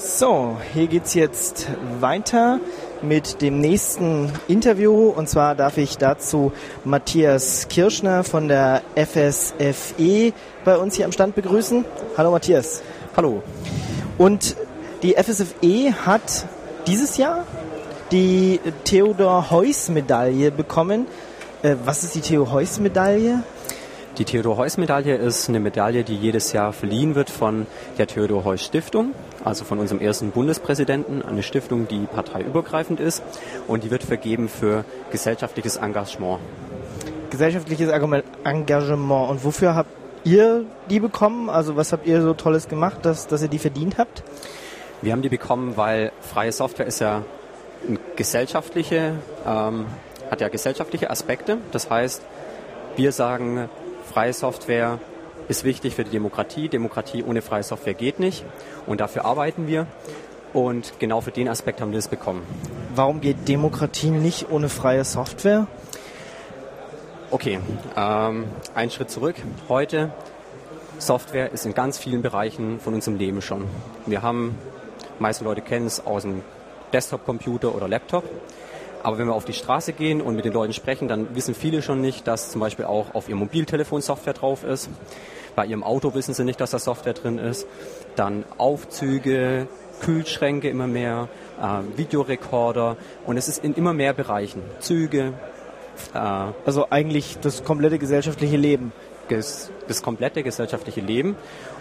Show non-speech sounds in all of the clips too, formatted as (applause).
So, hier geht's jetzt weiter mit dem nächsten Interview. Und zwar darf ich dazu Matthias Kirschner von der FSFE bei uns hier am Stand begrüßen. Hallo Matthias. Hallo. Und die FSFE hat dieses Jahr die Theodor Heuss Medaille bekommen. Äh, was ist die Theo Heuss Medaille? Die Theodor Heuss Medaille ist eine Medaille, die jedes Jahr verliehen wird von der Theodor Heuss Stiftung, also von unserem ersten Bundespräsidenten, eine Stiftung, die parteiübergreifend ist und die wird vergeben für gesellschaftliches Engagement. Gesellschaftliches Engagement. Und wofür habt ihr die bekommen? Also was habt ihr so Tolles gemacht, dass, dass ihr die verdient habt? Wir haben die bekommen, weil freie Software ist ja gesellschaftliche, ähm, hat ja gesellschaftliche Aspekte. Das heißt, wir sagen, freie Software ist wichtig für die Demokratie. Demokratie ohne freie Software geht nicht. Und dafür arbeiten wir. Und genau für den Aspekt haben wir es bekommen. Warum geht Demokratie nicht ohne freie Software? Okay, ähm, ein Schritt zurück. Heute, Software ist in ganz vielen Bereichen von unserem Leben schon. Wir haben, meiste Leute kennen es aus dem Desktop-Computer oder Laptop. Aber wenn wir auf die Straße gehen und mit den Leuten sprechen, dann wissen viele schon nicht, dass zum Beispiel auch auf ihrem Mobiltelefon Software drauf ist. Bei ihrem Auto wissen sie nicht, dass da Software drin ist. Dann Aufzüge, Kühlschränke immer mehr, äh, Videorekorder und es ist in immer mehr Bereichen. Züge. Äh, also eigentlich das komplette gesellschaftliche Leben. Das, das komplette gesellschaftliche Leben.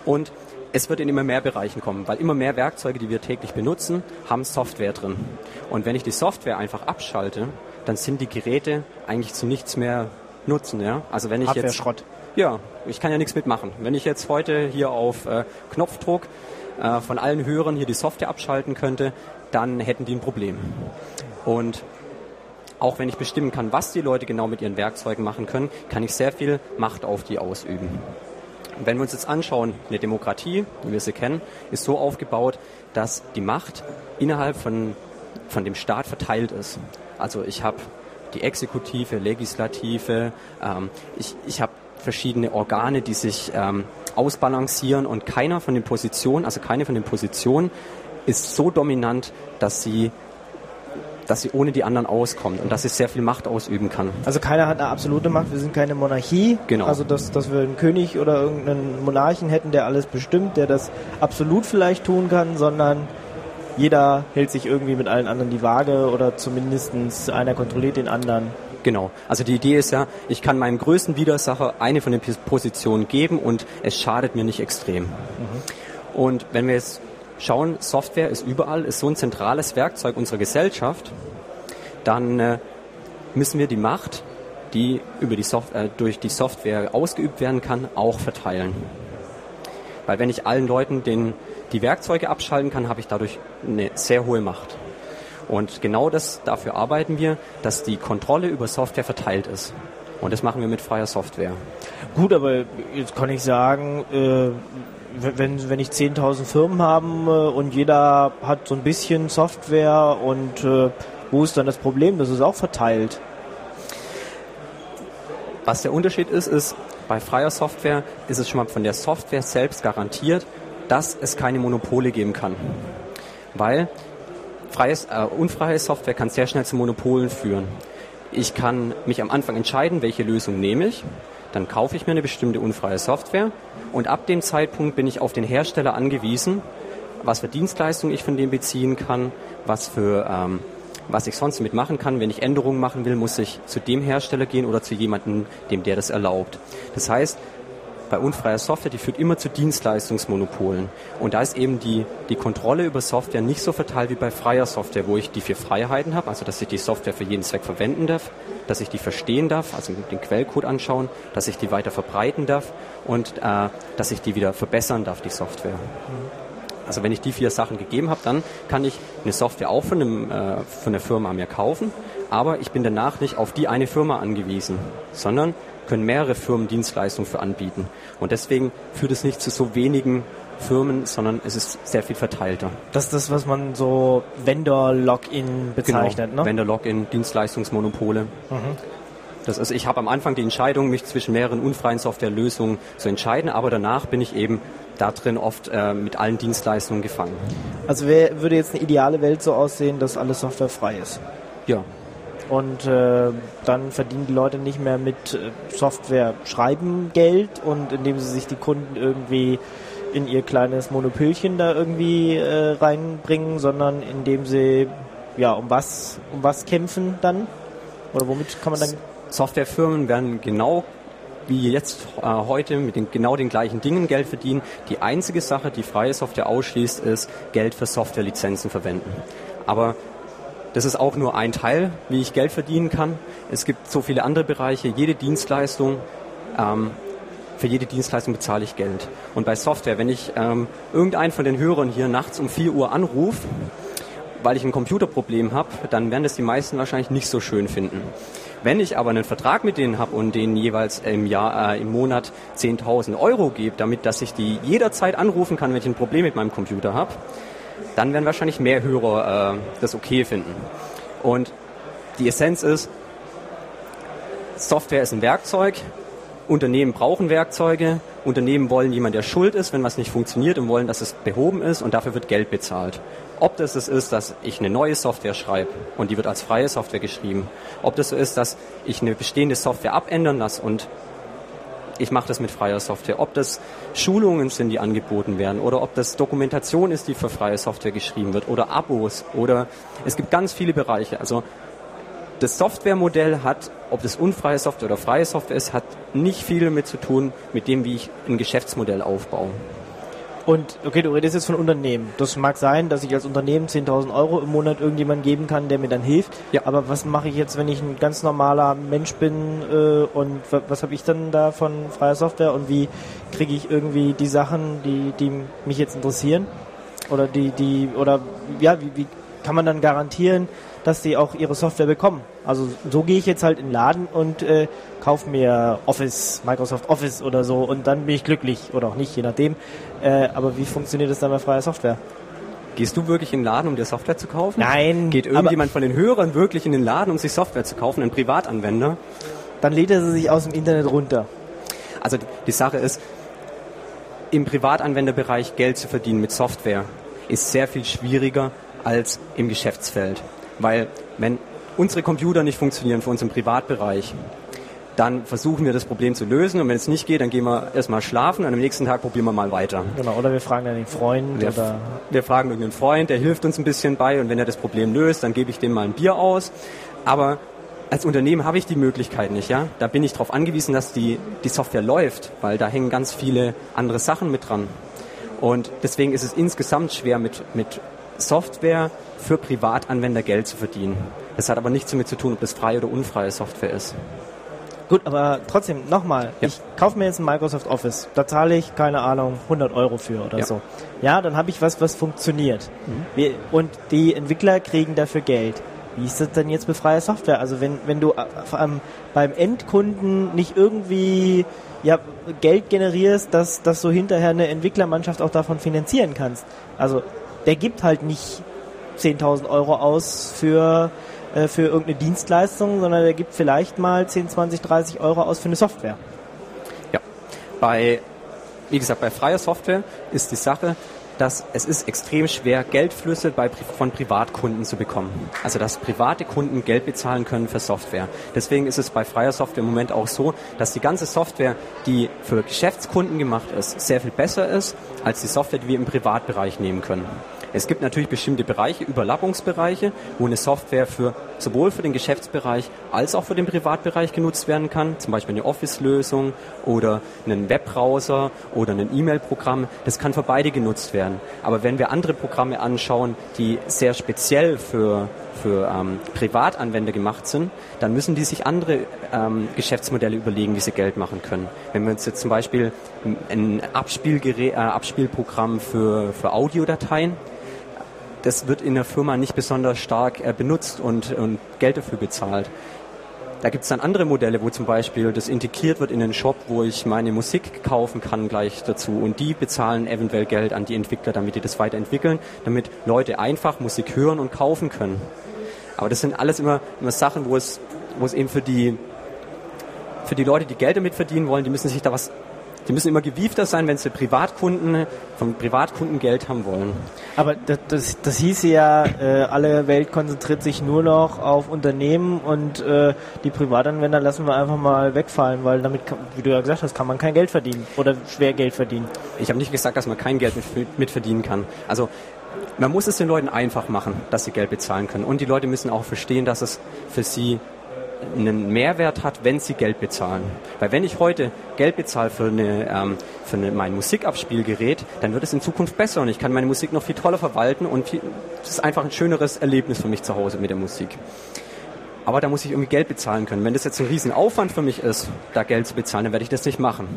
Und es wird in immer mehr Bereichen kommen, weil immer mehr Werkzeuge, die wir täglich benutzen, haben Software drin. Und wenn ich die Software einfach abschalte, dann sind die Geräte eigentlich zu nichts mehr nutzen. Ja? Also wenn ich jetzt Schrott. Ja, ich kann ja nichts mitmachen. Wenn ich jetzt heute hier auf äh, Knopfdruck äh, von allen Hörern hier die Software abschalten könnte, dann hätten die ein Problem. Und auch wenn ich bestimmen kann, was die Leute genau mit ihren Werkzeugen machen können, kann ich sehr viel Macht auf die ausüben. Wenn wir uns jetzt anschauen, eine Demokratie, wie wir sie kennen, ist so aufgebaut, dass die Macht innerhalb von, von dem Staat verteilt ist. Also ich habe die Exekutive, Legislative, ähm, ich, ich habe verschiedene Organe, die sich ähm, ausbalancieren und keiner von den Positionen, also keine von den Positionen ist so dominant, dass sie dass sie ohne die anderen auskommt und dass sie sehr viel Macht ausüben kann. Also keiner hat eine absolute Macht, wir sind keine Monarchie. Genau. Also dass, dass wir einen König oder irgendeinen Monarchen hätten, der alles bestimmt, der das absolut vielleicht tun kann, sondern jeder hält sich irgendwie mit allen anderen die Waage oder zumindest einer kontrolliert den anderen. Genau. Also die Idee ist ja, ich kann meinem größten Widersacher eine von den Positionen geben und es schadet mir nicht extrem. Mhm. Und wenn wir jetzt schauen, Software ist überall, ist so ein zentrales Werkzeug unserer Gesellschaft, dann äh, müssen wir die Macht, die über die äh, durch die Software ausgeübt werden kann, auch verteilen. Weil wenn ich allen Leuten den, die Werkzeuge abschalten kann, habe ich dadurch eine sehr hohe Macht. Und genau das, dafür arbeiten wir, dass die Kontrolle über Software verteilt ist. Und das machen wir mit freier Software. Gut, aber jetzt kann ich sagen, äh, wenn, wenn ich 10.000 Firmen haben äh, und jeder hat so ein bisschen Software und äh, wo ist dann das Problem? Das ist auch verteilt. Was der Unterschied ist, ist, bei freier Software ist es schon mal von der Software selbst garantiert, dass es keine Monopole geben kann. Weil freies, äh, unfreie Software kann sehr schnell zu Monopolen führen. Ich kann mich am Anfang entscheiden, welche Lösung nehme ich dann kaufe ich mir eine bestimmte unfreie Software und ab dem Zeitpunkt bin ich auf den Hersteller angewiesen, was für Dienstleistungen ich von dem beziehen kann, was für ähm, was ich sonst damit machen kann. Wenn ich Änderungen machen will, muss ich zu dem Hersteller gehen oder zu jemandem, dem der das erlaubt. Das heißt, bei unfreier Software, die führt immer zu Dienstleistungsmonopolen. Und da ist eben die, die Kontrolle über Software nicht so verteilt wie bei freier Software, wo ich die vier Freiheiten habe, also dass ich die Software für jeden Zweck verwenden darf, dass ich die verstehen darf, also den Quellcode anschauen, dass ich die weiter verbreiten darf und äh, dass ich die wieder verbessern darf, die Software. Also wenn ich die vier Sachen gegeben habe, dann kann ich eine Software auch von, einem, äh, von einer Firma mir kaufen, aber ich bin danach nicht auf die eine Firma angewiesen, sondern können mehrere Firmen Dienstleistungen für anbieten. Und deswegen führt es nicht zu so wenigen Firmen, sondern es ist sehr viel verteilter. Das ist das, was man so Vendor-Login bezeichnet, genau, ne? Vendor-Login, Dienstleistungsmonopole. Mhm. Das ist, ich habe am Anfang die Entscheidung, mich zwischen mehreren unfreien Softwarelösungen zu entscheiden, aber danach bin ich eben da drin oft äh, mit allen Dienstleistungen gefangen. Also wer, würde jetzt eine ideale Welt so aussehen, dass alles softwarefrei ist? Ja. Und äh, dann verdienen die Leute nicht mehr mit äh, Software schreiben Geld und indem sie sich die Kunden irgendwie in ihr kleines Monopölchen da irgendwie äh, reinbringen, sondern indem sie ja um was um was kämpfen dann oder womit kann man dann Softwarefirmen werden genau wie jetzt äh, heute mit den, genau den gleichen Dingen Geld verdienen. Die einzige Sache, die freie Software ausschließt, ist Geld für Softwarelizenzen verwenden. Aber das ist auch nur ein Teil, wie ich Geld verdienen kann. Es gibt so viele andere Bereiche. Jede Dienstleistung, ähm, für jede Dienstleistung bezahle ich Geld. Und bei Software, wenn ich ähm, irgendeinen von den Hörern hier nachts um 4 Uhr anrufe, weil ich ein Computerproblem habe, dann werden das die meisten wahrscheinlich nicht so schön finden. Wenn ich aber einen Vertrag mit denen habe und denen jeweils im Jahr, äh, im Monat 10.000 Euro gebe, damit dass ich die jederzeit anrufen kann, wenn ich ein Problem mit meinem Computer habe, dann werden wahrscheinlich mehr Hörer äh, das okay finden. Und die Essenz ist, Software ist ein Werkzeug, Unternehmen brauchen Werkzeuge, Unternehmen wollen jemand, der schuld ist, wenn was nicht funktioniert und wollen, dass es behoben ist und dafür wird Geld bezahlt. Ob das es ist, dass ich eine neue Software schreibe und die wird als freie Software geschrieben. Ob das so ist, dass ich eine bestehende Software abändern lasse und ich mache das mit freier Software. Ob das Schulungen sind, die angeboten werden oder ob das Dokumentation ist, die für freie Software geschrieben wird oder Abos oder es gibt ganz viele Bereiche. Also das Softwaremodell hat, ob das unfreie Software oder freie Software ist, hat nicht viel damit zu tun mit dem, wie ich ein Geschäftsmodell aufbaue. Und okay, du redest jetzt von Unternehmen. Das mag sein, dass ich als Unternehmen 10.000 Euro im Monat irgendjemand geben kann, der mir dann hilft. Ja. Aber was mache ich jetzt, wenn ich ein ganz normaler Mensch bin äh, und was habe ich dann da von freier Software und wie kriege ich irgendwie die Sachen, die, die mich jetzt interessieren? Oder die, die, oder ja, wie, wie kann man dann garantieren, dass die auch ihre Software bekommen. Also so gehe ich jetzt halt in den Laden und äh, kaufe mir Office, Microsoft Office oder so und dann bin ich glücklich oder auch nicht, je nachdem. Äh, aber wie funktioniert das dann bei freier Software? Gehst du wirklich in den Laden, um dir Software zu kaufen? Nein. Geht irgendjemand von den Hörern wirklich in den Laden, um sich Software zu kaufen, ein Privatanwender? Dann lädt er sie sich aus dem Internet runter. Also die Sache ist, im Privatanwenderbereich Geld zu verdienen mit Software ist sehr viel schwieriger als im Geschäftsfeld. Weil wenn unsere Computer nicht funktionieren für unseren Privatbereich, dann versuchen wir das Problem zu lösen und wenn es nicht geht, dann gehen wir erstmal schlafen und am nächsten Tag probieren wir mal weiter. Genau, oder wir fragen dann den Freund wir, oder wir fragen irgendeinen Freund, der hilft uns ein bisschen bei und wenn er das Problem löst, dann gebe ich dem mal ein Bier aus. Aber als Unternehmen habe ich die Möglichkeit nicht, ja. Da bin ich darauf angewiesen, dass die, die Software läuft, weil da hängen ganz viele andere Sachen mit dran. Und deswegen ist es insgesamt schwer mit, mit Software für Privatanwender Geld zu verdienen. Das hat aber nichts damit zu tun, ob das freie oder unfreie Software ist. Gut, aber trotzdem, nochmal, ja. ich kaufe mir jetzt ein Microsoft Office, da zahle ich, keine Ahnung, 100 Euro für oder ja. so. Ja, dann habe ich was, was funktioniert. Mhm. Und die Entwickler kriegen dafür Geld. Wie ist das denn jetzt mit freier Software? Also wenn, wenn du ähm, beim Endkunden nicht irgendwie ja, Geld generierst, dass, dass du hinterher eine Entwicklermannschaft auch davon finanzieren kannst. Also der gibt halt nicht 10.000 Euro aus für, äh, für irgendeine Dienstleistung, sondern der gibt vielleicht mal 10, 20, 30 Euro aus für eine Software. Ja, bei, wie gesagt, bei freier Software ist die Sache, dass es ist extrem schwer, Geldflüsse bei, von Privatkunden zu bekommen. Also dass private Kunden Geld bezahlen können für Software. Deswegen ist es bei freier Software im Moment auch so, dass die ganze Software, die für Geschäftskunden gemacht ist, sehr viel besser ist als die Software, die wir im Privatbereich nehmen können. Es gibt natürlich bestimmte Bereiche, Überlappungsbereiche, wo eine Software für sowohl für den Geschäftsbereich als auch für den Privatbereich genutzt werden kann, zum Beispiel eine Office-Lösung oder einen Webbrowser oder ein E-Mail-Programm. Das kann für beide genutzt werden. Aber wenn wir andere Programme anschauen, die sehr speziell für für ähm, Privatanwender gemacht sind, dann müssen die sich andere ähm, Geschäftsmodelle überlegen, wie sie Geld machen können. Wenn wir uns jetzt zum Beispiel ein Abspielgerät, äh, Abspielprogramm für, für Audiodateien das wird in der Firma nicht besonders stark äh, benutzt und, und Geld dafür bezahlt. Da gibt es dann andere Modelle, wo zum Beispiel das integriert wird in den Shop, wo ich meine Musik kaufen kann gleich dazu und die bezahlen eventuell Geld an die Entwickler, damit die das weiterentwickeln, damit Leute einfach Musik hören und kaufen können. Aber das sind alles immer, immer Sachen, wo es, wo es eben für die, für die Leute, die Geld damit verdienen wollen, die müssen sich da was Die müssen immer gewiefter sein, wenn sie Privatkunden von Privatkunden Geld haben wollen. Aber das, das, das hieße ja, äh, alle Welt konzentriert sich nur noch auf Unternehmen und äh, die Privatanwender lassen wir einfach mal wegfallen, weil damit, wie du ja gesagt hast, kann man kein Geld verdienen oder schwer Geld verdienen. Ich habe nicht gesagt, dass man kein Geld mit, mit verdienen kann. Also man muss es den Leuten einfach machen, dass sie Geld bezahlen können. Und die Leute müssen auch verstehen, dass es für sie einen Mehrwert hat, wenn sie Geld bezahlen. Weil wenn ich heute Geld bezahle für, eine, ähm, für eine, mein Musikabspielgerät, dann wird es in Zukunft besser und ich kann meine Musik noch viel toller verwalten und es ist einfach ein schöneres Erlebnis für mich zu Hause mit der Musik. Aber da muss ich irgendwie Geld bezahlen können. Wenn das jetzt ein Riesenaufwand für mich ist, da Geld zu bezahlen, dann werde ich das nicht machen.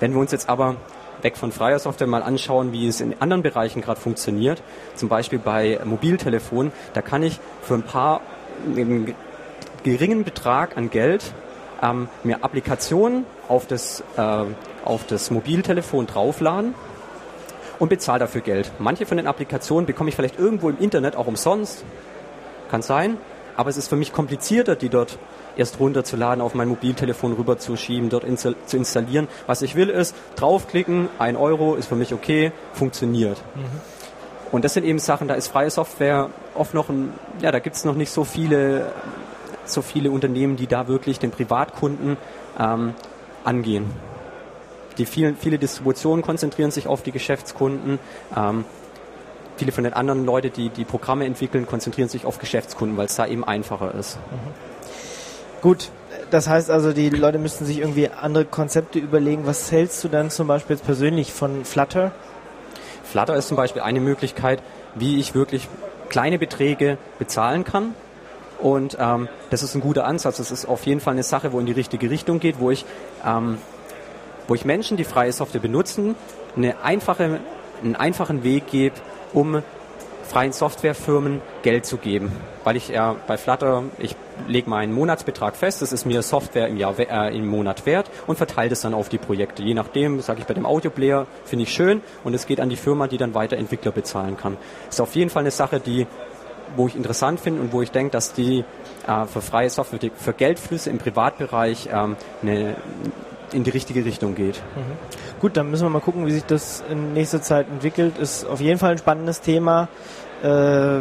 Wenn wir uns jetzt aber weg von freier Software mal anschauen, wie es in anderen Bereichen gerade funktioniert, zum Beispiel bei Mobiltelefonen, da kann ich für ein paar geringen Betrag an Geld ähm, mir Applikationen auf das, äh, auf das Mobiltelefon draufladen und bezahle dafür Geld. Manche von den Applikationen bekomme ich vielleicht irgendwo im Internet auch umsonst. Kann sein. Aber es ist für mich komplizierter, die dort erst runterzuladen, auf mein Mobiltelefon rüberzuschieben, dort insta zu installieren. Was ich will ist, draufklicken, ein Euro ist für mich okay, funktioniert. Mhm. Und das sind eben Sachen, da ist freie Software oft noch ein, ja, da gibt es noch nicht so viele so viele Unternehmen, die da wirklich den Privatkunden ähm, angehen. Die vielen, viele Distributionen konzentrieren sich auf die Geschäftskunden. Ähm, viele von den anderen Leuten, die die Programme entwickeln, konzentrieren sich auf Geschäftskunden, weil es da eben einfacher ist. Mhm. Gut, das heißt also, die Leute müssten sich irgendwie andere Konzepte überlegen. Was hältst du dann zum Beispiel jetzt persönlich von Flutter? Flutter ist zum Beispiel eine Möglichkeit, wie ich wirklich kleine Beträge bezahlen kann und ähm, das ist ein guter Ansatz. Das ist auf jeden Fall eine Sache, wo in die richtige Richtung geht, wo ich, ähm, wo ich Menschen, die freie Software benutzen, eine einfache, einen einfachen Weg gebe, um freien Softwarefirmen Geld zu geben. Weil ich ja bei Flutter, ich lege meinen Monatsbetrag fest, das ist mir Software im Jahr äh, im Monat wert und verteile das dann auf die Projekte. Je nachdem, sage ich bei dem Audioplayer, finde ich schön und es geht an die Firma, die dann weiter Entwickler bezahlen kann. Ist auf jeden Fall eine Sache, die wo ich interessant finde und wo ich denke, dass die äh, für freie Software, für Geldflüsse im Privatbereich ähm, eine, in die richtige Richtung geht. Mhm. Gut, dann müssen wir mal gucken, wie sich das in nächster Zeit entwickelt. Ist auf jeden Fall ein spannendes Thema. Äh,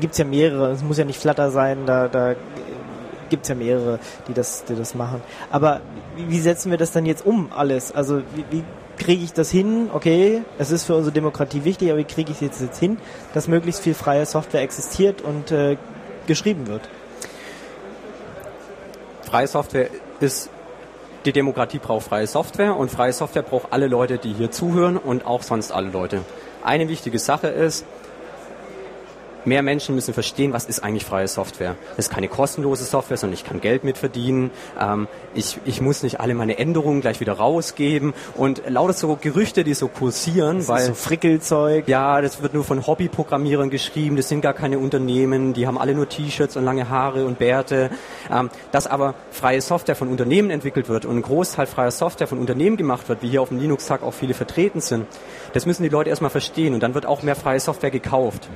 gibt es ja mehrere. Es muss ja nicht Flutter sein, da, da gibt es ja mehrere, die das, die das machen. Aber wie, setzen wir das dann jetzt um alles? Also wie, wie kriege ich das hin? Okay, es ist für unsere Demokratie wichtig, aber wie kriege ich es jetzt hin, dass möglichst viel freie Software existiert und äh, geschrieben wird? Freie Software ist die Demokratie braucht freie Software und freie Software braucht alle Leute, die hier zuhören und auch sonst alle Leute. Eine wichtige Sache ist, mehr Menschen müssen verstehen, was ist eigentlich freie Software. Das ist keine kostenlose Software, sondern ich kann Geld mitverdienen. Ähm, ich, ich muss nicht alle meine Änderungen gleich wieder rausgeben und lauter so Gerüchte, die so kursieren, das weil so Frickelzeug. Ja, das wird nur von Hobbyprogrammierern geschrieben. Das sind gar keine Unternehmen. Die haben alle nur T-Shirts und lange Haare und Bärte. Ähm, dass aber freie Software von Unternehmen entwickelt wird und ein Großteil freier Software von Unternehmen gemacht wird, wie hier auf dem Linux-Tag auch viele vertreten sind, das müssen die Leute erstmal verstehen und dann wird auch mehr freie Software gekauft.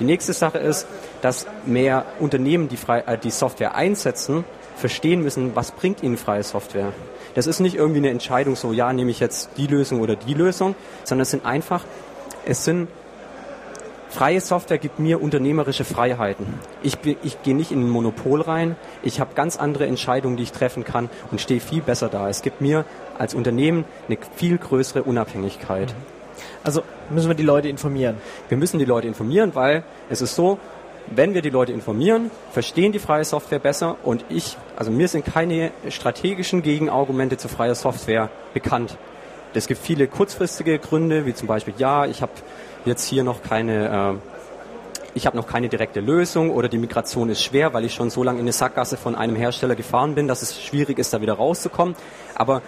Die nächste Sache ist, dass mehr Unternehmen, die, frei, äh, die Software einsetzen, verstehen müssen, was bringt ihnen freie Software. Das ist nicht irgendwie eine Entscheidung, so ja, nehme ich jetzt die Lösung oder die Lösung, sondern es sind einfach, es sind Freie Software gibt mir unternehmerische Freiheiten. Ich, ich gehe nicht in ein Monopol rein. Ich habe ganz andere Entscheidungen, die ich treffen kann und stehe viel besser da. Es gibt mir als Unternehmen eine viel größere Unabhängigkeit. Mhm. Also müssen wir die Leute informieren. Wir müssen die Leute informieren, weil es ist so, wenn wir die Leute informieren, verstehen die freie Software besser und ich, also mir sind keine strategischen Gegenargumente zu freier Software bekannt. Es gibt viele kurzfristige Gründe, wie zum Beispiel, ja, ich habe jetzt hier noch keine, äh, ich habe noch keine direkte Lösung oder die Migration ist schwer, weil ich schon so lange in eine Sackgasse von einem Hersteller gefahren bin, dass es schwierig ist, da wieder rauszukommen. Aber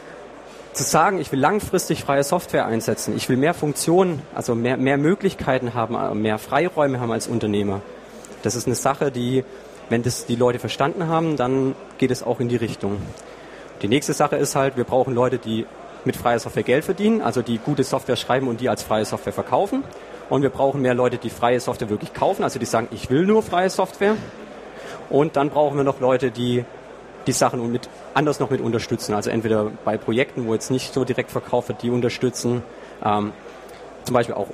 zu sagen, ich will langfristig freie Software einsetzen, ich will mehr Funktionen, also mehr, mehr Möglichkeiten haben, äh, mehr Freiräume haben als Unternehmer, das ist eine Sache, die, wenn das die Leute verstanden haben, dann geht es auch in die Richtung. Die nächste Sache ist halt, wir brauchen Leute, die mit freier Software Geld verdienen, also die gute Software schreiben und die als freie Software verkaufen. Und wir brauchen mehr Leute, die freie Software wirklich kaufen, also die sagen, ich will nur freie Software. Und dann brauchen wir noch Leute, die die Sachen mit, anders noch mit unterstützen. Also entweder bei Projekten, wo jetzt nicht so direkt verkauft wird, die unterstützen. Ähm, zum Beispiel auch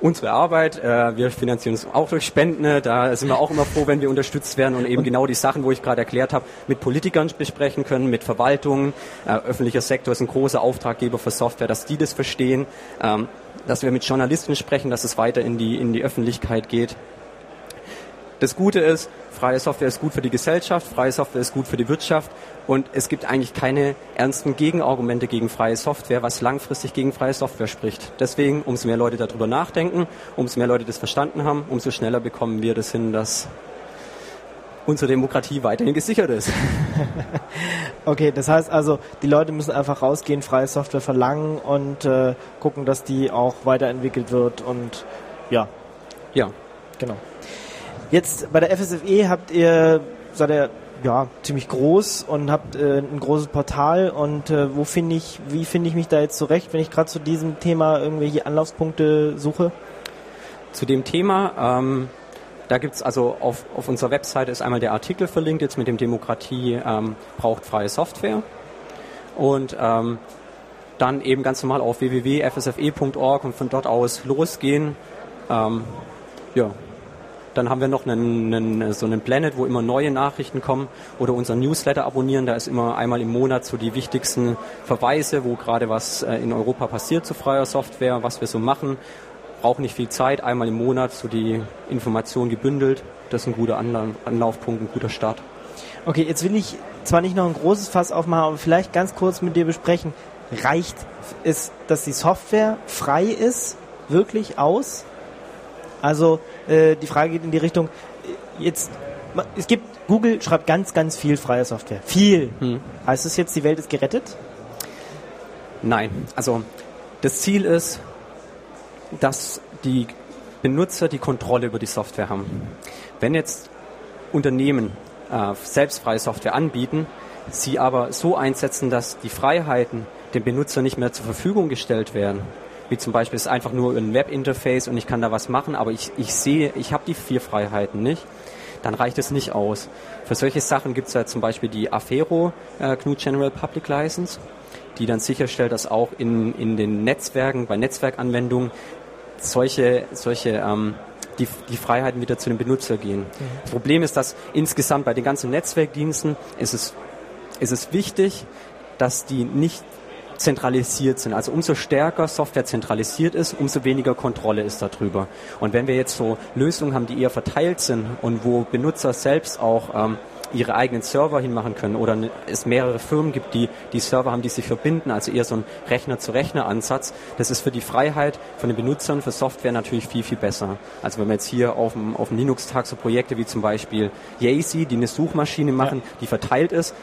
unsere Arbeit. Äh, wir finanzieren uns auch durch Spenden. Ne? Da sind wir auch immer froh, wenn wir unterstützt werden und eben genau die Sachen, wo ich gerade erklärt habe, mit Politikern besprechen können, mit Verwaltungen. Äh, öffentlicher Sektor ist ein großer Auftraggeber für Software, dass die das verstehen, ähm, dass wir mit Journalisten sprechen, dass es weiter in die, in die Öffentlichkeit geht. Das Gute ist, freie Software ist gut für die Gesellschaft, freie Software ist gut für die Wirtschaft und es gibt eigentlich keine ernsten Gegenargumente gegen freie Software, was langfristig gegen freie Software spricht. Deswegen, umso mehr Leute darüber nachdenken, umso mehr Leute das verstanden haben, umso schneller bekommen wir das hin, dass unsere Demokratie weiterhin gesichert ist. (laughs) okay, das heißt also, die Leute müssen einfach rausgehen, freie Software verlangen und äh, gucken, dass die auch weiterentwickelt wird und ja. Ja. Genau. Jetzt bei der FSFE habt ihr, seid ihr ja, ziemlich groß und habt äh, ein großes Portal und äh, wo finde ich, wie finde ich mich da jetzt zurecht, wenn ich gerade zu diesem Thema irgendwelche Anlaufspunkte suche? Zu dem Thema, ähm, da gibt es also auf, auf unserer Webseite ist einmal der Artikel verlinkt, jetzt mit dem Demokratie ähm, braucht freie Software. Und ähm, dann eben ganz normal auf www.fsfe.org und von dort aus losgehen. Ähm, ja, dann haben wir noch einen, einen, so einen Planet, wo immer neue Nachrichten kommen oder unser Newsletter abonnieren. Da ist immer einmal im Monat so die wichtigsten Verweise, wo gerade was äh, in Europa passiert zu freier Software, was wir so machen. Braucht nicht viel Zeit, einmal im Monat so die Information gebündelt. Das ist ein guter Anlaufpunkt, ein guter Start. Okay, jetzt will ich zwar nicht noch ein großes Fass aufmachen, aber vielleicht ganz kurz mit dir besprechen. Reicht es, dass die Software frei ist, wirklich aus? Also äh, die Frage geht in die Richtung, jetzt, es gibt, Google schreibt ganz, ganz viel freie Software. Viel. Hm. Heißt das jetzt, die Welt ist gerettet? Nein. Also das Ziel ist, dass die Benutzer die Kontrolle über die Software haben. Wenn jetzt Unternehmen äh, selbst freie Software anbieten, sie aber so einsetzen, dass die Freiheiten dem Benutzer nicht mehr zur Verfügung gestellt werden, wie zum Beispiel ist einfach nur ein Webinterface und ich kann da was machen, aber ich, ich sehe, ich habe die vier Freiheiten nicht, dann reicht es nicht aus. Für solche Sachen gibt es ja zum Beispiel die Afero äh, GNU General Public License, die dann sicherstellt, dass auch in, in den Netzwerken, bei Netzwerkanwendungen solche, solche ähm, die, die Freiheiten wieder zu dem Benutzer gehen. Mhm. Das Problem ist, dass insgesamt bei den ganzen Netzwerkdiensten ist es, ist es wichtig, dass die nicht zentralisiert sind. Also umso stärker Software zentralisiert ist, umso weniger Kontrolle ist darüber. Und wenn wir jetzt so Lösungen haben, die eher verteilt sind und wo Benutzer selbst auch ähm, ihre eigenen Server hinmachen können oder es mehrere Firmen gibt, die die Server haben, die sich verbinden, also eher so ein Rechner-zu-Rechner-Ansatz. Das ist für die Freiheit von den Benutzern für Software natürlich viel, viel besser. Also wenn wir jetzt hier auf dem, auf dem Linux-Tag so Projekte wie zum Beispiel Yacy, die eine Suchmaschine machen, ja. die verteilt ist,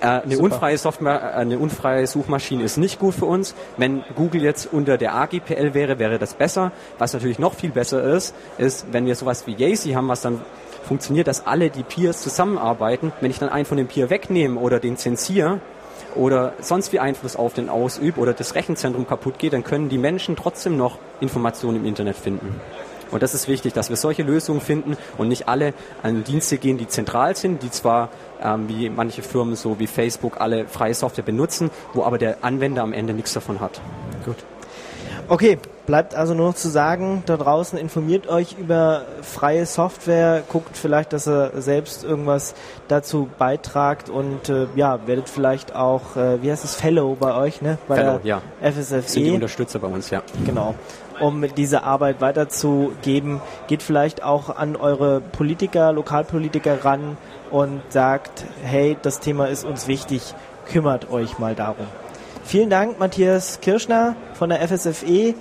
eine unfreie Software, äh, eine unfreie Suchmaschine ist nicht gut für uns. Wenn Google jetzt unter der AGPL wäre, wäre das besser. Was natürlich noch viel besser ist, ist, wenn wir sowas wie Yacy haben, was dann funktioniert, dass alle die Peers zusammenarbeiten. Wenn ich dann einen von den Peer wegnehme oder den zensiere, oder sonst wie Einfluss auf den ausübe oder das Rechenzentrum kaputt geht, dann können die Menschen trotzdem noch Informationen im Internet finden. Und das ist wichtig, dass wir solche Lösungen finden und nicht alle an Dienste gehen, die zentral sind, die zwar ähm, wie manche Firmen so wie Facebook alle freie Software benutzen, wo aber der Anwender am Ende nichts davon hat. Gut. Okay, bleibt also nur noch zu sagen, da draußen informiert euch über freie Software, guckt vielleicht, dass ihr selbst irgendwas dazu beitragt und äh, ja, werdet vielleicht auch, äh, wie heißt es, Fellow bei euch, ne? Bei Fellow, ja. FSFE. Sind die Unterstützer bei uns, ja. Genau um diese Arbeit weiterzugeben. Geht vielleicht auch an eure Politiker, Lokalpolitiker ran und sagt, hey, das Thema ist uns wichtig, kümmert euch mal darum. Vielen Dank, Matthias Kirschner von der FSFE